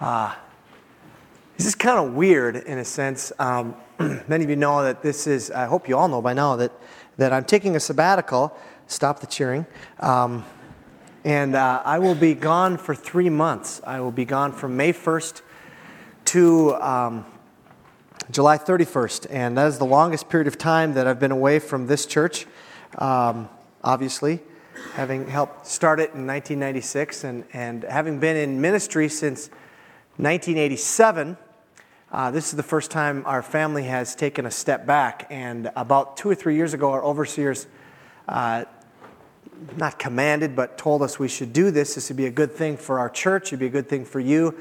Uh, this is kind of weird in a sense. Um, many of you know that this is, I hope you all know by now, that, that I'm taking a sabbatical. Stop the cheering. Um, and uh, I will be gone for three months. I will be gone from May 1st to um, July 31st. And that is the longest period of time that I've been away from this church, um, obviously having helped start it in 1996 and, and having been in ministry since 1987. Uh, this is the first time our family has taken a step back. And about two or three years ago, our overseers uh, not commanded, but told us we should do this. This would be a good thing for our church, it'd be a good thing for you.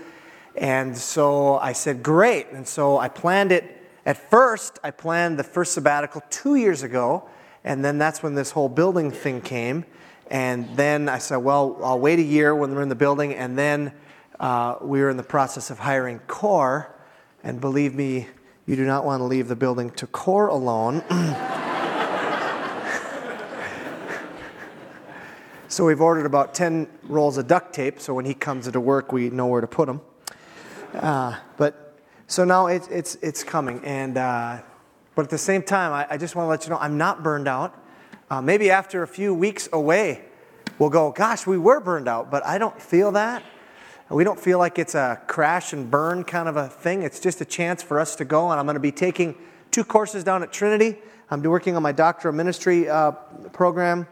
And so I said, great. And so I planned it. At first, I planned the first sabbatical two years ago, and then that's when this whole building thing came. And then I said, well, I'll wait a year when we're in the building. And then uh, we are in the process of hiring core. And believe me, you do not want to leave the building to core alone. so we've ordered about 10 rolls of duct tape. So when he comes into work, we know where to put them. Uh, but so now it's, it's, it's coming. And, uh, but at the same time, I, I just want to let you know I'm not burned out. Uh, maybe after a few weeks away, we'll go, gosh, we were burned out, but I don't feel that. We don't feel like it's a crash and burn kind of a thing. It's just a chance for us to go, and I'm going to be taking two courses down at Trinity. I'm working on my doctoral ministry uh, program.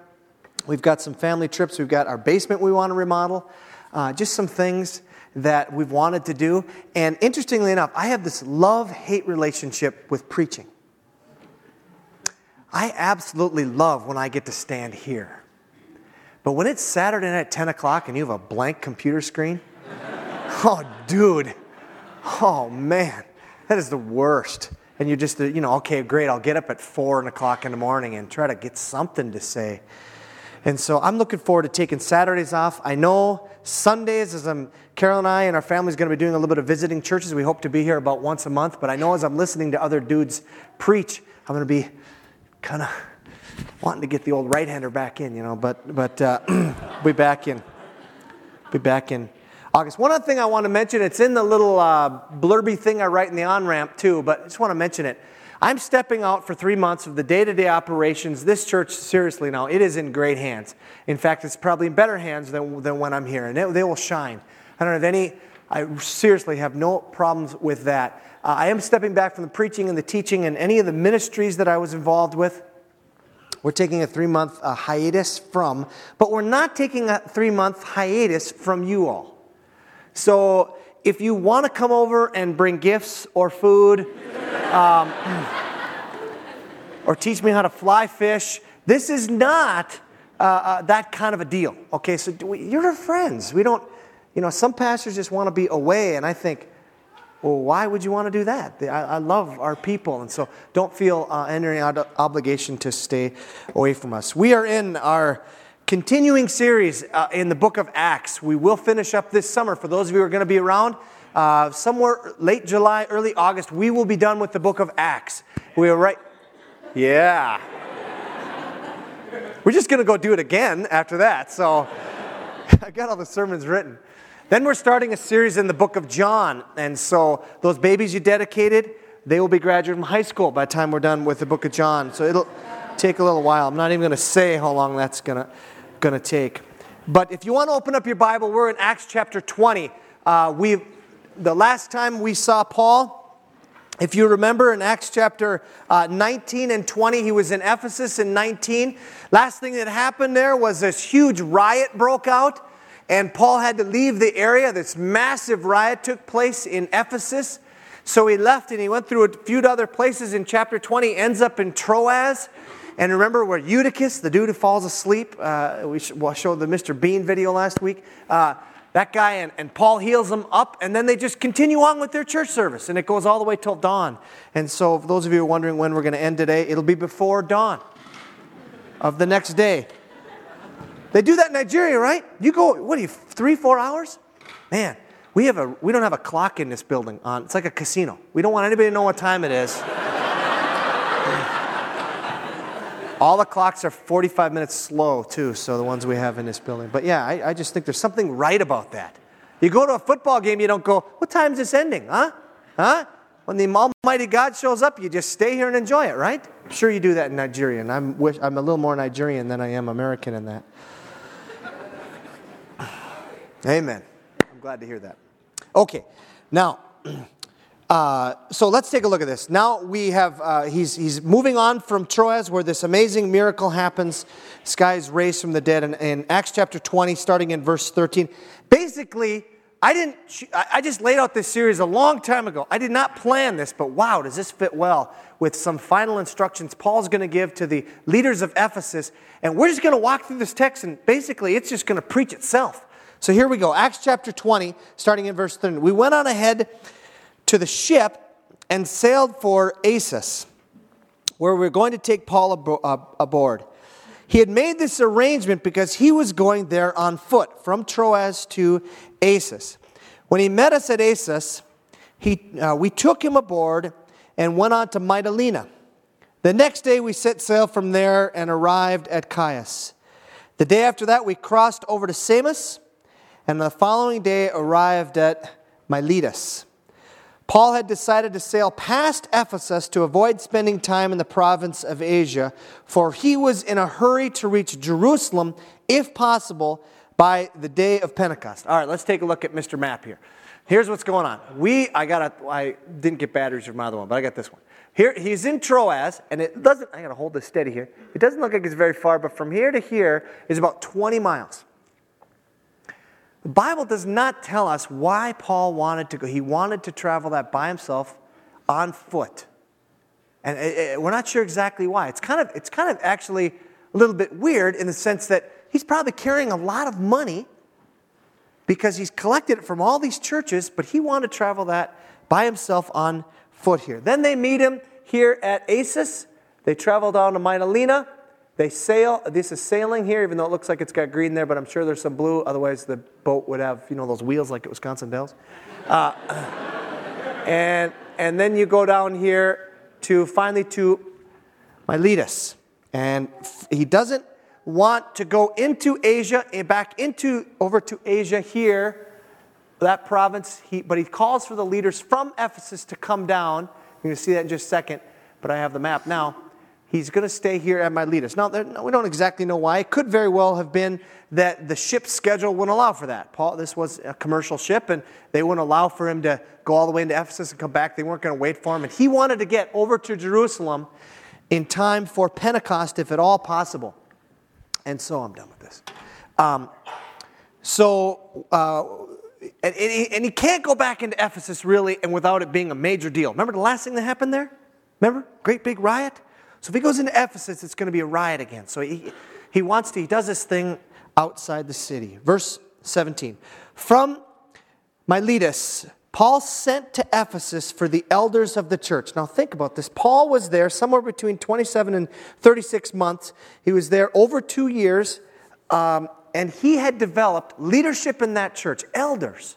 We've got some family trips. We've got our basement we want to remodel. Uh, just some things that we've wanted to do. And interestingly enough, I have this love hate relationship with preaching. I absolutely love when I get to stand here. But when it's Saturday night at 10 o'clock and you have a blank computer screen, oh, dude, oh, man, that is the worst. And you're just, you know, okay, great, I'll get up at 4 o'clock in the morning and try to get something to say. And so I'm looking forward to taking Saturdays off. I know Sundays, as I'm, Carol and I and our family is going to be doing a little bit of visiting churches. We hope to be here about once a month. But I know as I'm listening to other dudes preach, I'm going to be kind of wanting to get the old right hander back in, you know, but, but uh, be back in. Be back in August. One other thing I want to mention, it's in the little uh, blurby thing I write in the on ramp too, but I just want to mention it. I'm stepping out for three months of the day to day operations. This church, seriously now, it is in great hands. In fact, it's probably in better hands than, than when I'm here, and it, they will shine. I don't have any, I seriously have no problems with that. Uh, I am stepping back from the preaching and the teaching and any of the ministries that I was involved with. We're taking a three month uh, hiatus from, but we're not taking a three month hiatus from you all. So if you want to come over and bring gifts or food, um, or teach me how to fly fish, this is not uh, uh, that kind of a deal. Okay, so we, you're our friends. We don't, you know, some pastors just want to be away, and I think, well, why would you want to do that? I, I love our people, and so don't feel uh, any obligation to stay away from us. We are in our continuing series uh, in the book of Acts. We will finish up this summer. For those of you who are going to be around, uh, somewhere late July, early August, we will be done with the book of Acts. We are right. Yeah. We're just going to go do it again after that. So I got all the sermons written. Then we're starting a series in the book of John. And so those babies you dedicated, they will be graduating from high school by the time we're done with the book of John. So it'll take a little while. I'm not even going to say how long that's going to, going to take. But if you want to open up your Bible, we're in Acts chapter 20. Uh, we, the last time we saw Paul, if you remember in Acts chapter uh, 19 and 20, he was in Ephesus in 19. Last thing that happened there was this huge riot broke out and Paul had to leave the area. This massive riot took place in Ephesus. So he left and he went through a few other places in chapter 20, ends up in Troas. And remember where Eutychus, the dude who falls asleep, uh, we showed the Mr. Bean video last week. Uh, that guy and, and Paul heals him up, and then they just continue on with their church service, and it goes all the way till dawn. And so, those of you who are wondering when we're going to end today, it'll be before dawn of the next day. They do that in Nigeria, right? You go, what are you, three, four hours? Man, we, have a, we don't have a clock in this building. On, it's like a casino. We don't want anybody to know what time it is. All the clocks are 45 minutes slow, too, so the ones we have in this building. But yeah, I, I just think there's something right about that. You go to a football game, you don't go, what time is this ending? Huh? Huh? When the Almighty God shows up, you just stay here and enjoy it, right? I'm sure you do that in Nigeria, and I'm, wish, I'm a little more Nigerian than I am American in that. Amen. I'm glad to hear that. Okay, now, uh, so let's take a look at this. Now we have, uh, he's, he's moving on from Troas where this amazing miracle happens. This guy is raised from the dead. And in Acts chapter 20, starting in verse 13, basically, I didn't, I just laid out this series a long time ago. I did not plan this, but wow, does this fit well with some final instructions Paul's going to give to the leaders of Ephesus. And we're just going to walk through this text, and basically, it's just going to preach itself. So here we go Acts chapter 20, starting in verse 30. We went on ahead to the ship and sailed for Assos, where we are going to take Paul aboard. He had made this arrangement because he was going there on foot from Troas to Assos. When he met us at Assos, he, uh, we took him aboard and went on to Mytilene. The next day we set sail from there and arrived at Chios. The day after that we crossed over to Samos and the following day arrived at Miletus. Paul had decided to sail past Ephesus to avoid spending time in the province of Asia, for he was in a hurry to reach Jerusalem, if possible, by the day of Pentecost. All right, let's take a look at Mr. Map here. Here's what's going on. We, I got a, I didn't get batteries from my other one, but I got this one. Here, he's in Troas, and it doesn't, I gotta hold this steady here. It doesn't look like it's very far, but from here to here is about 20 miles. The Bible does not tell us why Paul wanted to go. He wanted to travel that by himself on foot. And it, it, we're not sure exactly why. It's kind, of, it's kind of actually a little bit weird in the sense that he's probably carrying a lot of money because he's collected it from all these churches, but he wanted to travel that by himself on foot here. Then they meet him here at Assos. They travel down to Mytilene. They sail, this is sailing here, even though it looks like it's got green there, but I'm sure there's some blue. Otherwise, the boat would have, you know, those wheels like at Wisconsin Dells. Uh, and, and then you go down here to finally to Miletus. And he doesn't want to go into Asia, eh, back into, over to Asia here, that province, he, but he calls for the leaders from Ephesus to come down. You're going to see that in just a second, but I have the map now He's going to stay here at Miletus. Now, we don't exactly know why. It could very well have been that the ship's schedule wouldn't allow for that. Paul, this was a commercial ship, and they wouldn't allow for him to go all the way into Ephesus and come back. They weren't going to wait for him. And he wanted to get over to Jerusalem in time for Pentecost, if at all possible. And so I'm done with this. Um, so, uh, and, and he can't go back into Ephesus really and without it being a major deal. Remember the last thing that happened there? Remember? Great big riot? So if he goes into Ephesus, it's going to be a riot again. So he, he wants to, he does this thing outside the city. Verse 17. From Miletus, Paul sent to Ephesus for the elders of the church. Now think about this. Paul was there somewhere between 27 and 36 months. He was there over two years, um, and he had developed leadership in that church, elders.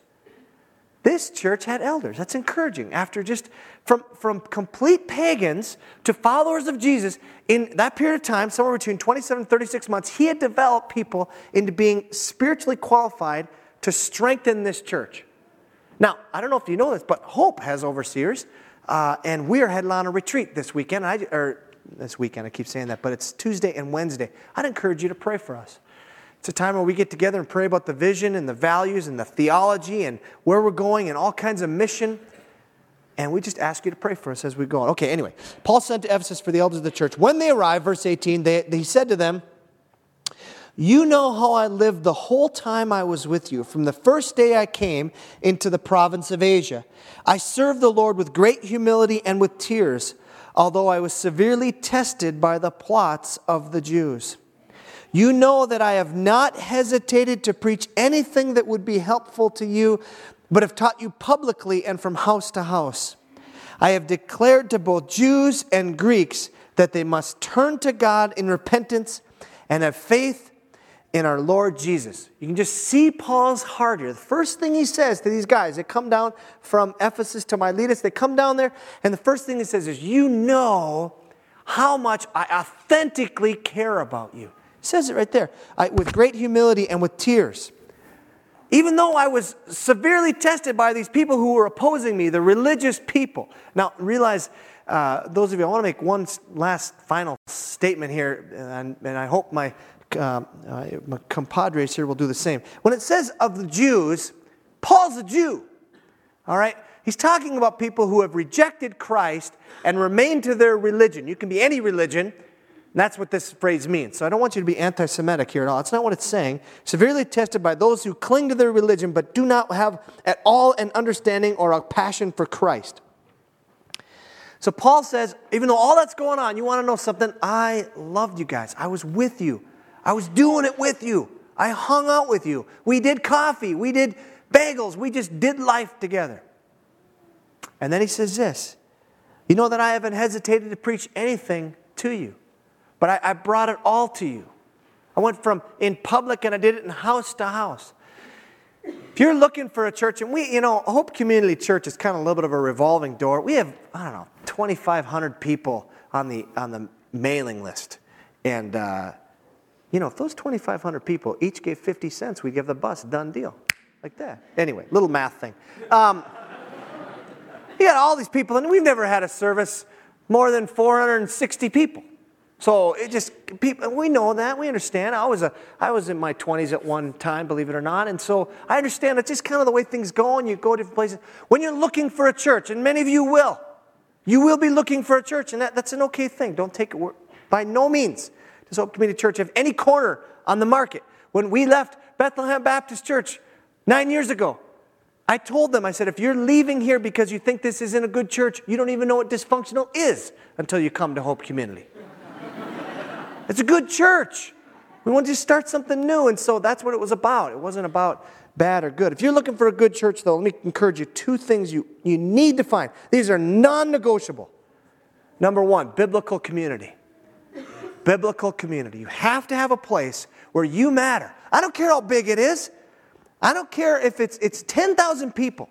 This church had elders. That's encouraging. After just from, from complete pagans to followers of Jesus, in that period of time, somewhere between 27 and 36 months, he had developed people into being spiritually qualified to strengthen this church. Now, I don't know if you know this, but Hope has overseers, uh, and we are heading on a retreat this weekend. I, or this weekend, I keep saying that, but it's Tuesday and Wednesday. I'd encourage you to pray for us. It's a time where we get together and pray about the vision and the values and the theology and where we're going and all kinds of mission. And we just ask you to pray for us as we go on. Okay, anyway, Paul sent to Ephesus for the elders of the church. When they arrived, verse 18, they, he said to them, You know how I lived the whole time I was with you, from the first day I came into the province of Asia. I served the Lord with great humility and with tears, although I was severely tested by the plots of the Jews. You know that I have not hesitated to preach anything that would be helpful to you, but have taught you publicly and from house to house. I have declared to both Jews and Greeks that they must turn to God in repentance and have faith in our Lord Jesus. You can just see Paul's heart here. The first thing he says to these guys, they come down from Ephesus to Miletus, they come down there, and the first thing he says is, You know how much I authentically care about you says it right there. I, with great humility and with tears. even though I was severely tested by these people who were opposing me, the religious people. Now, realize, uh, those of you, I want to make one last final statement here, and, and I hope my, uh, my compadres here will do the same. When it says of the Jews, Paul's a Jew, all right? He's talking about people who have rejected Christ and remained to their religion. You can be any religion. That's what this phrase means. So I don't want you to be anti Semitic here at all. That's not what it's saying. Severely tested by those who cling to their religion but do not have at all an understanding or a passion for Christ. So Paul says, even though all that's going on, you want to know something? I loved you guys. I was with you. I was doing it with you. I hung out with you. We did coffee. We did bagels. We just did life together. And then he says this You know that I haven't hesitated to preach anything to you, but I, I brought it all to you. I went from in public and I did it in house to house. If you're looking for a church, and we, you know, Hope Community Church is kind of a little bit of a revolving door. We have, I don't know, 2,500 people on the, on the mailing list. And, uh, you know, if those 2,500 people each gave 50 cents, we'd give the bus, done deal. Like that. Anyway, little math thing. Um, you got all these people, and we've never had a service more than 460 people. So it just people we know that we understand. I was a I was in my 20s at one time, believe it or not, and so I understand it's just kind of the way things go, and you go to different places. When you're looking for a church, and many of you will, you will be looking for a church, and that, that's an okay thing. Don't take it by no means. Does Hope Community Church have any corner on the market? When we left Bethlehem Baptist Church nine years ago, I told them, I said, if you're leaving here because you think this isn't a good church, you don't even know what dysfunctional is until you come to Hope Community. It's a good church. We want to start something new. And so that's what it was about. It wasn't about bad or good. If you're looking for a good church, though, let me encourage you two things you, you need to find. These are non negotiable. Number one, biblical community. Biblical community. You have to have a place where you matter. I don't care how big it is. I don't care if it's, it's 10,000 people.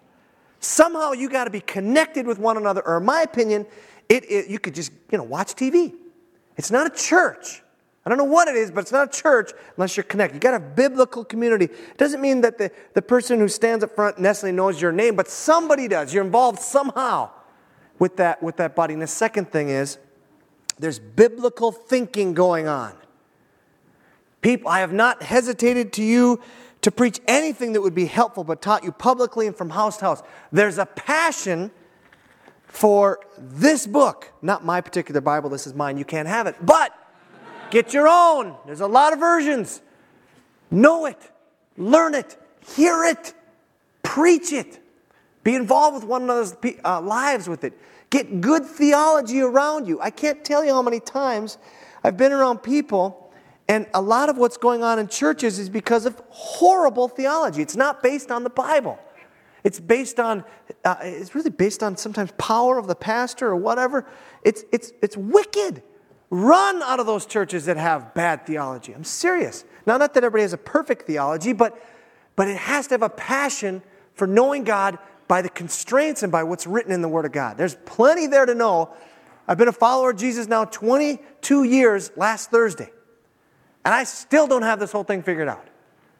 Somehow you got to be connected with one another, or in my opinion, it, it, you could just you know, watch TV. It's not a church. I don't know what it is, but it's not a church unless you're connected. You got a biblical community. It doesn't mean that the, the person who stands up front necessarily knows your name, but somebody does. You're involved somehow with that, with that body. And the second thing is there's biblical thinking going on. People, I have not hesitated to you to preach anything that would be helpful, but taught you publicly and from house to house. There's a passion for this book, not my particular Bible, this is mine, you can't have it, but get your own. There's a lot of versions. Know it, learn it, hear it, preach it, be involved with one another's uh, lives with it. Get good theology around you. I can't tell you how many times I've been around people and a lot of what's going on in churches is because of horrible theology. It's not based on the Bible. It's based on, uh, it's really based on sometimes power of the pastor or whatever. It's, it's, it's wicked. Run out of those churches that have bad theology. I'm serious. Now, not that everybody has a perfect theology, but, but it has to have a passion for knowing God by the constraints and by what's written in the Word of God. There's plenty there to know. I've been a follower of Jesus now 22 years last Thursday. And I still don't have this whole thing figured out.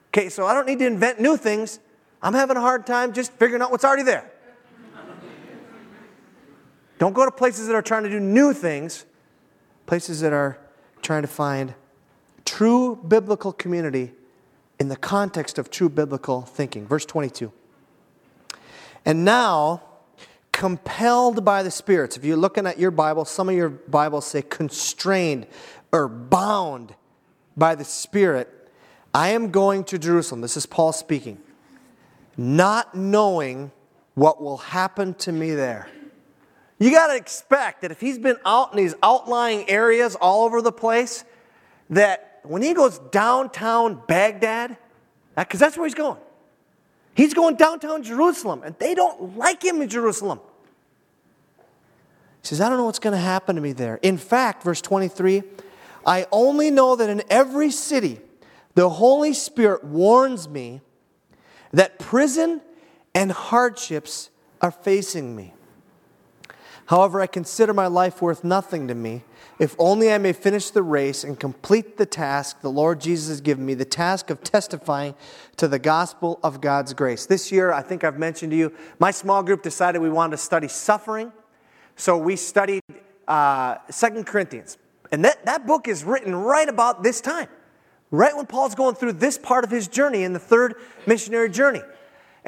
Okay, so I don't need to invent new things. I'm having a hard time just figuring out what's already there. don't go to places that are trying to do new things, places that are trying to find true biblical community in the context of true biblical thinking. Verse 22. And now, compelled by the spirits. If you're looking at your Bible, some of your Bibles say constrained or bound by the Spirit, I am going to Jerusalem. This is Paul speaking. Not knowing what will happen to me there. You got to expect that if he's been out in these outlying areas all over the place, that when he goes downtown Baghdad, because that's where he's going, he's going downtown Jerusalem, and they don't like him in Jerusalem. He says, I don't know what's going to happen to me there. In fact, verse 23, I only know that in every city, the Holy Spirit warns me that prison and hardships are facing me. However, I consider my life worth nothing to me, if only I may finish the race and complete the task the Lord Jesus has given me, the task of testifying to the gospel of God's grace. This year, I think I've mentioned to you, my small group decided we wanted to study suffering. So we studied uh, Second Corinthians. And that, that book is written right about this time, right when Paul's going through this part of his journey in the third missionary journey.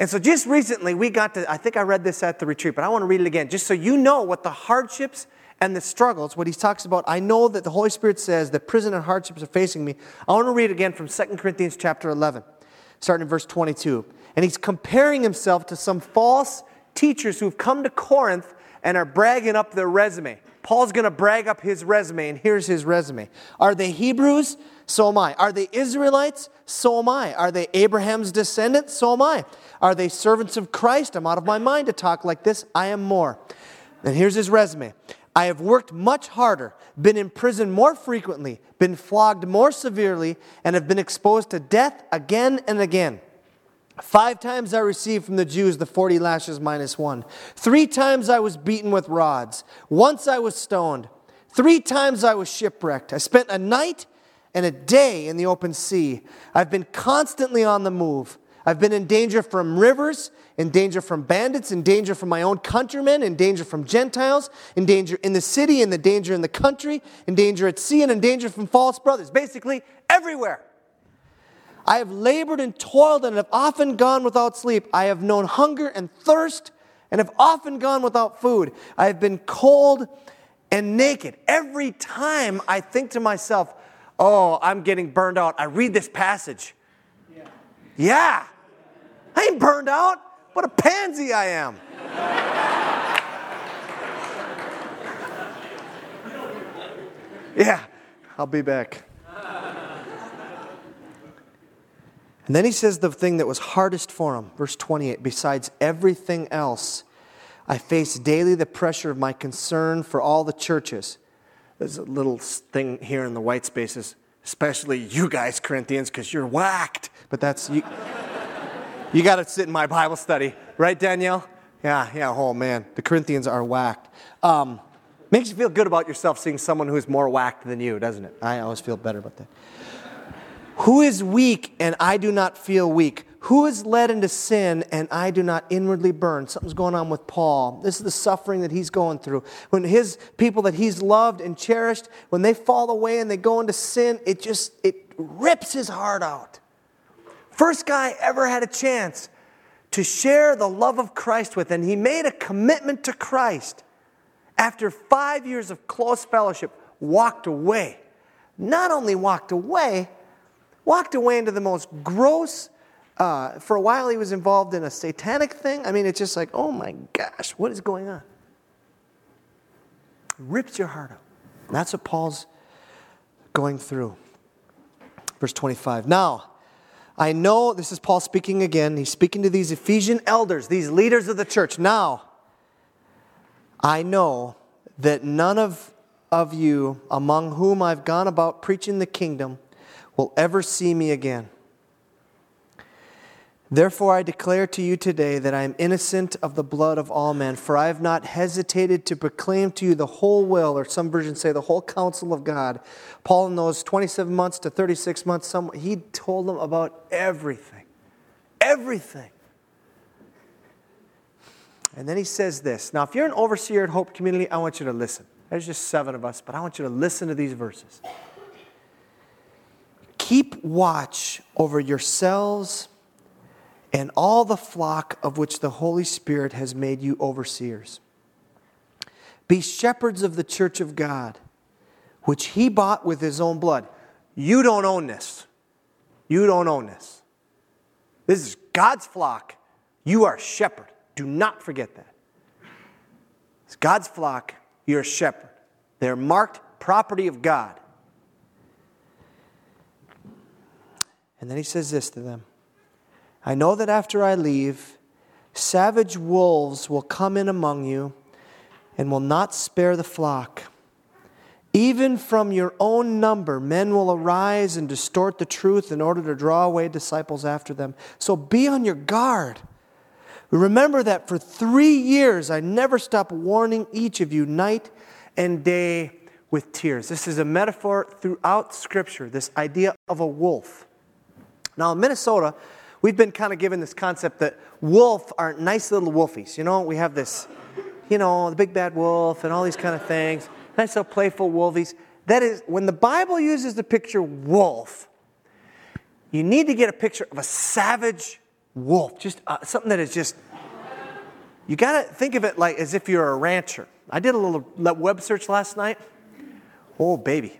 And so just recently, we got to, I think I read this at the retreat, but I want to read it again, just so you know what the hardships and the struggles, what he talks about. I know that the Holy Spirit says that prison and hardships are facing me. I want to read again from 2 Corinthians chapter 11, starting in verse 22. And he's comparing himself to some false teachers who've come to Corinth and are bragging up their resume. Paul's going to brag up his resume, and here's his resume. Are they Hebrews? So am I. Are they Israelites? So am I. Are they Abraham's descendants? So am I. Are they servants of Christ? I'm out of my mind to talk like this. I am more. And here's his resume. I have worked much harder, been in prison more frequently, been flogged more severely, and have been exposed to death again and again. Five times I received from the Jews the 40 lashes minus one. Three times I was beaten with rods. Once I was stoned. Three times I was shipwrecked. I spent a night and a day in the open sea. I've been constantly on the move. I've been in danger from rivers, in danger from bandits, in danger from my own countrymen, in danger from Gentiles, in danger in the city, in the danger in the country, in danger at sea, and in danger from false brothers. Basically, everywhere. I have labored and toiled and have often gone without sleep. I have known hunger and thirst and have often gone without food. I have been cold and naked. Every time I think to myself, oh, I'm getting burned out, I read this passage. Yeah. yeah. I ain't burned out. What a pansy I am. yeah, I'll be back. And then he says the thing that was hardest for him, verse 28 besides everything else, I face daily the pressure of my concern for all the churches. There's a little thing here in the white spaces, especially you guys, Corinthians, because you're whacked. But that's, you, you got to sit in my Bible study, right, Danielle? Yeah, yeah, oh man, the Corinthians are whacked. Um, makes you feel good about yourself seeing someone who's more whacked than you, doesn't it? I always feel better about that. Who is weak and I do not feel weak? Who is led into sin and I do not inwardly burn? Something's going on with Paul. This is the suffering that he's going through. When his people that he's loved and cherished, when they fall away and they go into sin, it just it rips his heart out. First guy ever had a chance to share the love of Christ with, and he made a commitment to Christ. After five years of close fellowship, walked away. Not only walked away, walked away into the most gross. Uh, for a while, he was involved in a satanic thing. I mean, it's just like, oh my gosh, what is going on? rips your heart out. That's what Paul's going through. Verse 25. Now, I know, this is Paul speaking again. He's speaking to these Ephesian elders, these leaders of the church. Now, I know that none of, of you among whom I've gone about preaching the kingdom will ever see me again. Therefore, I declare to you today that I am innocent of the blood of all men, for I have not hesitated to proclaim to you the whole will, or some versions say the whole counsel of God. Paul, in those 27 months to 36 months, some, he told them about everything. Everything. And then he says this. Now, if you're an overseer at Hope Community, I want you to listen. There's just seven of us, but I want you to listen to these verses. Keep watch over yourselves and all the flock of which the Holy Spirit has made you overseers. Be shepherds of the church of God, which he bought with his own blood. You don't own this. You don't own this. This is God's flock. You are a shepherd. Do not forget that. It's God's flock. You're a shepherd. They're marked property of God. And then he says this to them I know that after I leave, savage wolves will come in among you and will not spare the flock. Even from your own number, men will arise and distort the truth in order to draw away disciples after them. So be on your guard. Remember that for three years I never stopped warning each of you night and day with tears. This is a metaphor throughout Scripture, this idea of a wolf. Now, in Minnesota, we've been kind of given this concept that wolf are nice little wolfies. You know, we have this, you know, the big bad wolf and all these kind of things. Nice little playful wolfies. That is, when the Bible uses the picture wolf, you need to get a picture of a savage wolf, just uh, something that is just, you got to think of it like as if you're a rancher. I did a little web search last night. Oh, baby.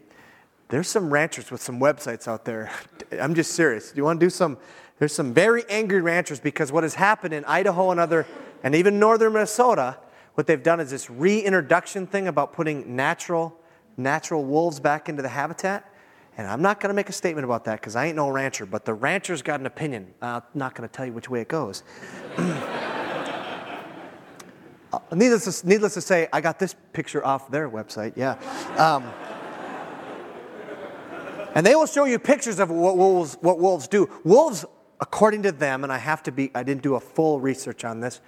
There's some ranchers with some websites out there. I'm just serious. Do you want to do some? There's some very angry ranchers because what has happened in Idaho and other, and even northern Minnesota, what they've done is this reintroduction thing about putting natural, natural wolves back into the habitat. And I'm not going to make a statement about that because I ain't no rancher, but the rancher's got an opinion. I'm not going to tell you which way it goes. uh, needless, to, needless to say, I got this picture off their website, yeah. Um, and they will show you pictures of what wolves, what wolves do. Wolves, according to them, and I have to be, I didn't do a full research on this,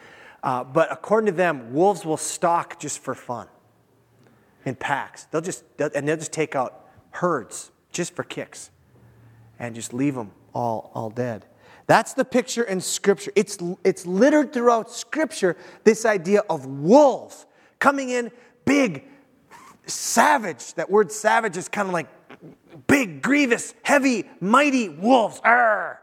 uh, but according to them, wolves will stalk just for fun in packs. They'll just, they'll, and they'll just take out herds just for kicks and just leave them all, all dead. That's the picture in Scripture. It's, it's littered throughout Scripture, this idea of wolves coming in big, savage. That word savage is kind of like big, grievous, heavy, mighty wolves. Arr!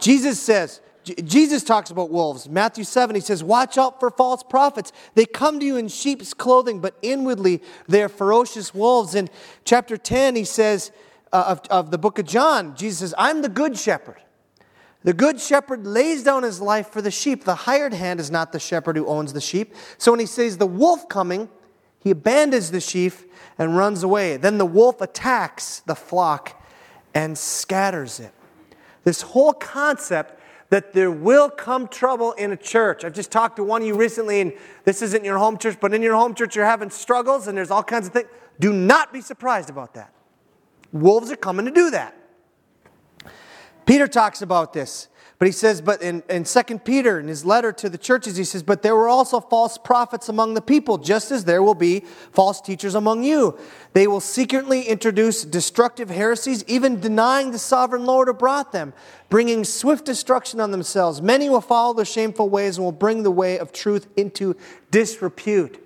Jesus says, Jesus talks about wolves. Matthew 7, he says, Watch out for false prophets. They come to you in sheep's clothing, but inwardly they're ferocious wolves. In chapter 10, he says, uh, of, of the book of John, Jesus says, I'm the good shepherd. The good shepherd lays down his life for the sheep. The hired hand is not the shepherd who owns the sheep. So when he says the wolf coming, he abandons the sheep and runs away. Then the wolf attacks the flock and scatters it. This whole concept that there will come trouble in a church. I've just talked to one of you recently, and this isn't your home church, but in your home church, you're having struggles and there's all kinds of things. Do not be surprised about that. Wolves are coming to do that. Peter talks about this. But he says, but in, in 2 Peter, in his letter to the churches, he says, But there were also false prophets among the people, just as there will be false teachers among you. They will secretly introduce destructive heresies, even denying the sovereign Lord who brought them, bringing swift destruction on themselves. Many will follow their shameful ways and will bring the way of truth into disrepute.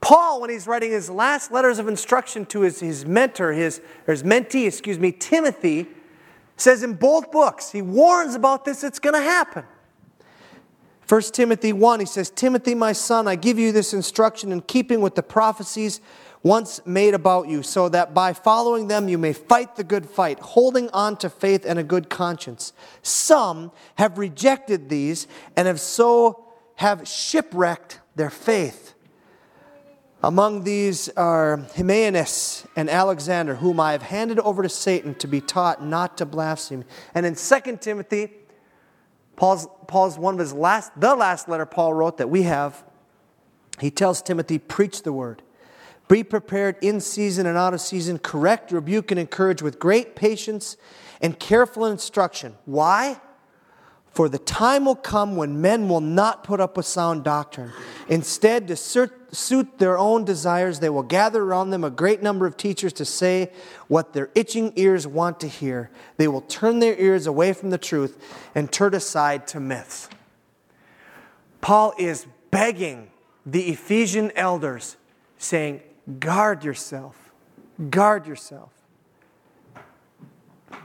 Paul, when he's writing his last letters of instruction to his, his mentor, his, his mentee, excuse me, Timothy, says in both books, he warns about this, it's going to happen. 1 Timothy 1, he says, Timothy, my son, I give you this instruction in keeping with the prophecies once made about you, so that by following them you may fight the good fight, holding on to faith and a good conscience. Some have rejected these and have so have shipwrecked their faith. Among these are Hymenaeus and Alexander, whom I have handed over to Satan to be taught not to blaspheme. And in 2 Timothy, Paul's, Paul's one of his last, the last letter Paul wrote that we have, he tells Timothy, preach the word. Be prepared in season and out of season, correct, rebuke, and encourage with great patience and careful instruction. Why? For the time will come when men will not put up with sound doctrine. Instead, to suit their own desires, they will gather around them a great number of teachers to say what their itching ears want to hear. They will turn their ears away from the truth and turn aside to myths. Paul is begging the Ephesian elders, saying, Guard yourself. Guard yourself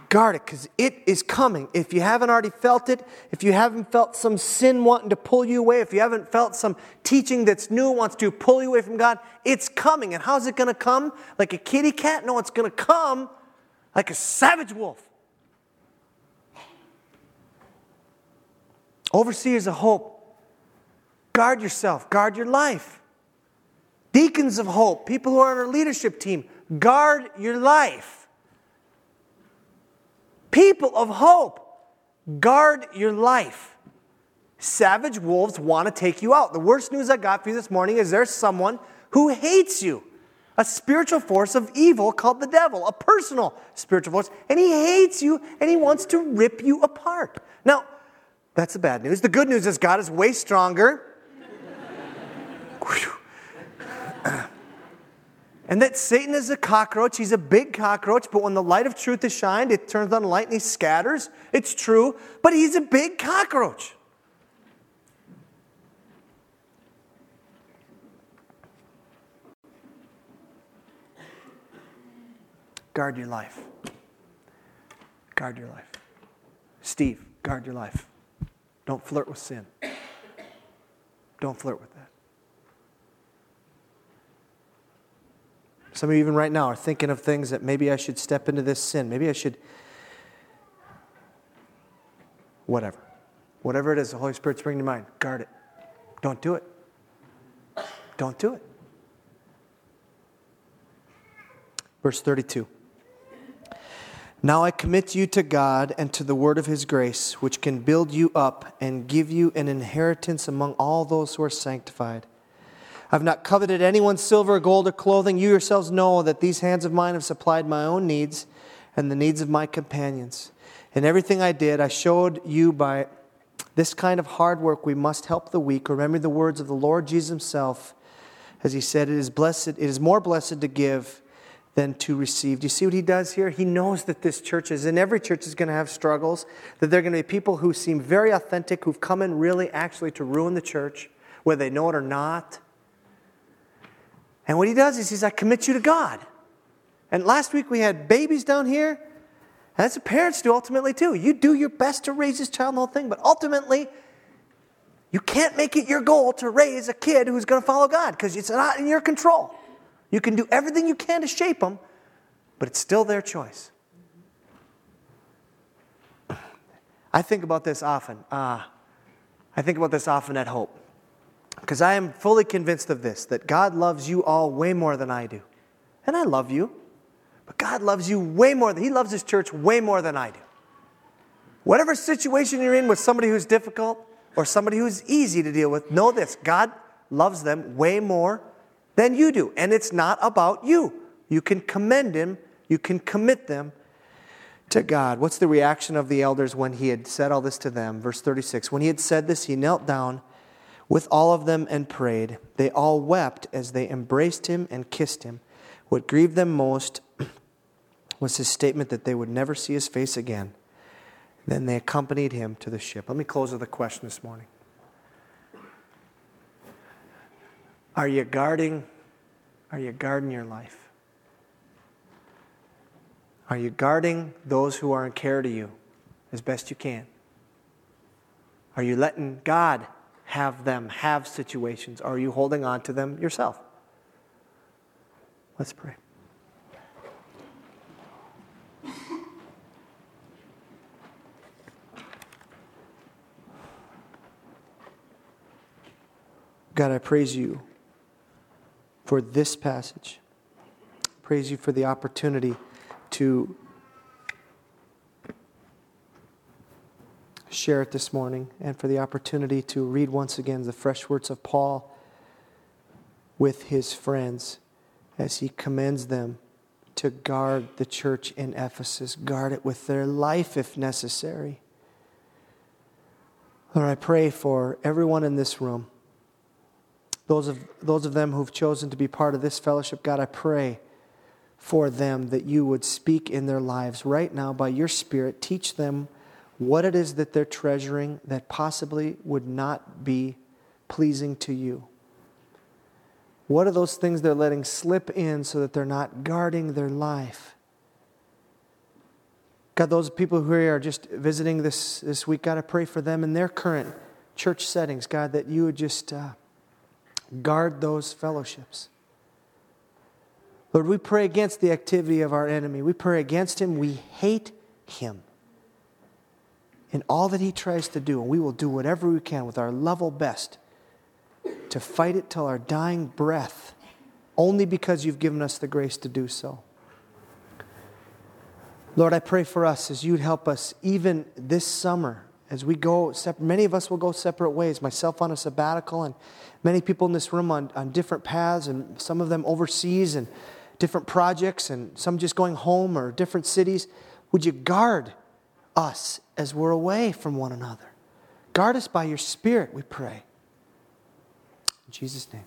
guard it because it is coming. If you haven't already felt it, if you haven't felt some sin wanting to pull you away, if you haven't felt some teaching that's new wants to pull you away from God, it's coming. And how's it going to come? Like a kitty cat? No, it's going to come like a savage wolf. Overseers of hope, guard yourself, guard your life. Deacons of hope, people who are on our leadership team, guard your life. People of hope, guard your life. Savage wolves want to take you out. The worst news I got for you this morning is there's someone who hates you. A spiritual force of evil called the devil, a personal spiritual force, and he hates you and he wants to rip you apart. Now, That's the bad news. The good news is God is way stronger. and that Satan is a cockroach. He's a big cockroach, but when the light of truth is shined, it turns on light and he scatters. It's true, but he's a big cockroach. Guard your life. Guard your life. Steve, guard your life. Don't flirt with sin. Don't flirt with that. Some of you, even right now, are thinking of things that maybe I should step into this sin. Maybe I should. Whatever. Whatever it is the Holy Spirit's bringing to mind, guard it. Don't do it. Don't do it. Verse 32. Now I commit you to God and to the word of his grace, which can build you up and give you an inheritance among all those who are sanctified. I've not coveted anyone's silver, or gold, or clothing. You yourselves know that these hands of mine have supplied my own needs and the needs of my companions. In everything I did, I showed you by this kind of hard work we must help the weak. Remember the words of the Lord Jesus himself as he said, It is blessed, it is more blessed to give than to receive. Do you see what he does here? He knows that this church is, and every church is going to have struggles, that there are going to be people who seem very authentic, who've come in really actually to ruin the church, whether they know it or not. And what he does is he says, I commit you to God. And last week we had babies down here. That's what parents do ultimately too. You do your best to raise this child and the whole thing, but ultimately, you can't make it your goal to raise a kid who's going to follow God because it's not in your control. You can do everything you can to shape them, but it's still their choice. I think about this often. Uh, I think about this often at Hope. Because I am fully convinced of this that God loves you all way more than I do. And I love you. But God loves you way more than He loves His church way more than I do. Whatever situation you're in with somebody who's difficult or somebody who's easy to deal with, know this God loves them way more than you do. And it's not about you. You can commend him, you can commit them to God. What's the reaction of the elders when he had said all this to them? Verse 36 When he had said this, he knelt down with all of them and prayed. They all wept as they embraced him and kissed him. What grieved them most was his statement that they would never see his face again. Then they accompanied him to the ship. Let me close with a question this morning. Are you guarding? Are you guarding your life? Are you guarding those who are in care to you as best you can? Are you letting God have them have situations? Are you holding on to them yourself? Let's pray. God, I praise you for this passage. Praise you for the opportunity to share it this morning and for the opportunity to read once again the fresh words of Paul with his friends as he commends them to guard the church in Ephesus, guard it with their life if necessary. Lord, I pray for everyone in this room those of, those of them who've chosen to be part of this fellowship, God, I pray for them that you would speak in their lives right now by your Spirit. Teach them what it is that they're treasuring that possibly would not be pleasing to you. What are those things they're letting slip in so that they're not guarding their life? God, those people who are just visiting this, this week, God, I pray for them in their current church settings, God, that you would just. Uh, Guard those fellowships. Lord, we pray against the activity of our enemy. We pray against him. We hate him in all that he tries to do. And we will do whatever we can with our level best to fight it till our dying breath, only because you've given us the grace to do so. Lord, I pray for us as you'd help us even this summer as we go, many of us will go separate ways, myself on a sabbatical, and many people in this room on, on different paths, and some of them overseas and different projects, and some just going home or different cities. Would you guard us as we're away from one another? Guard us by your Spirit, we pray. In Jesus' name.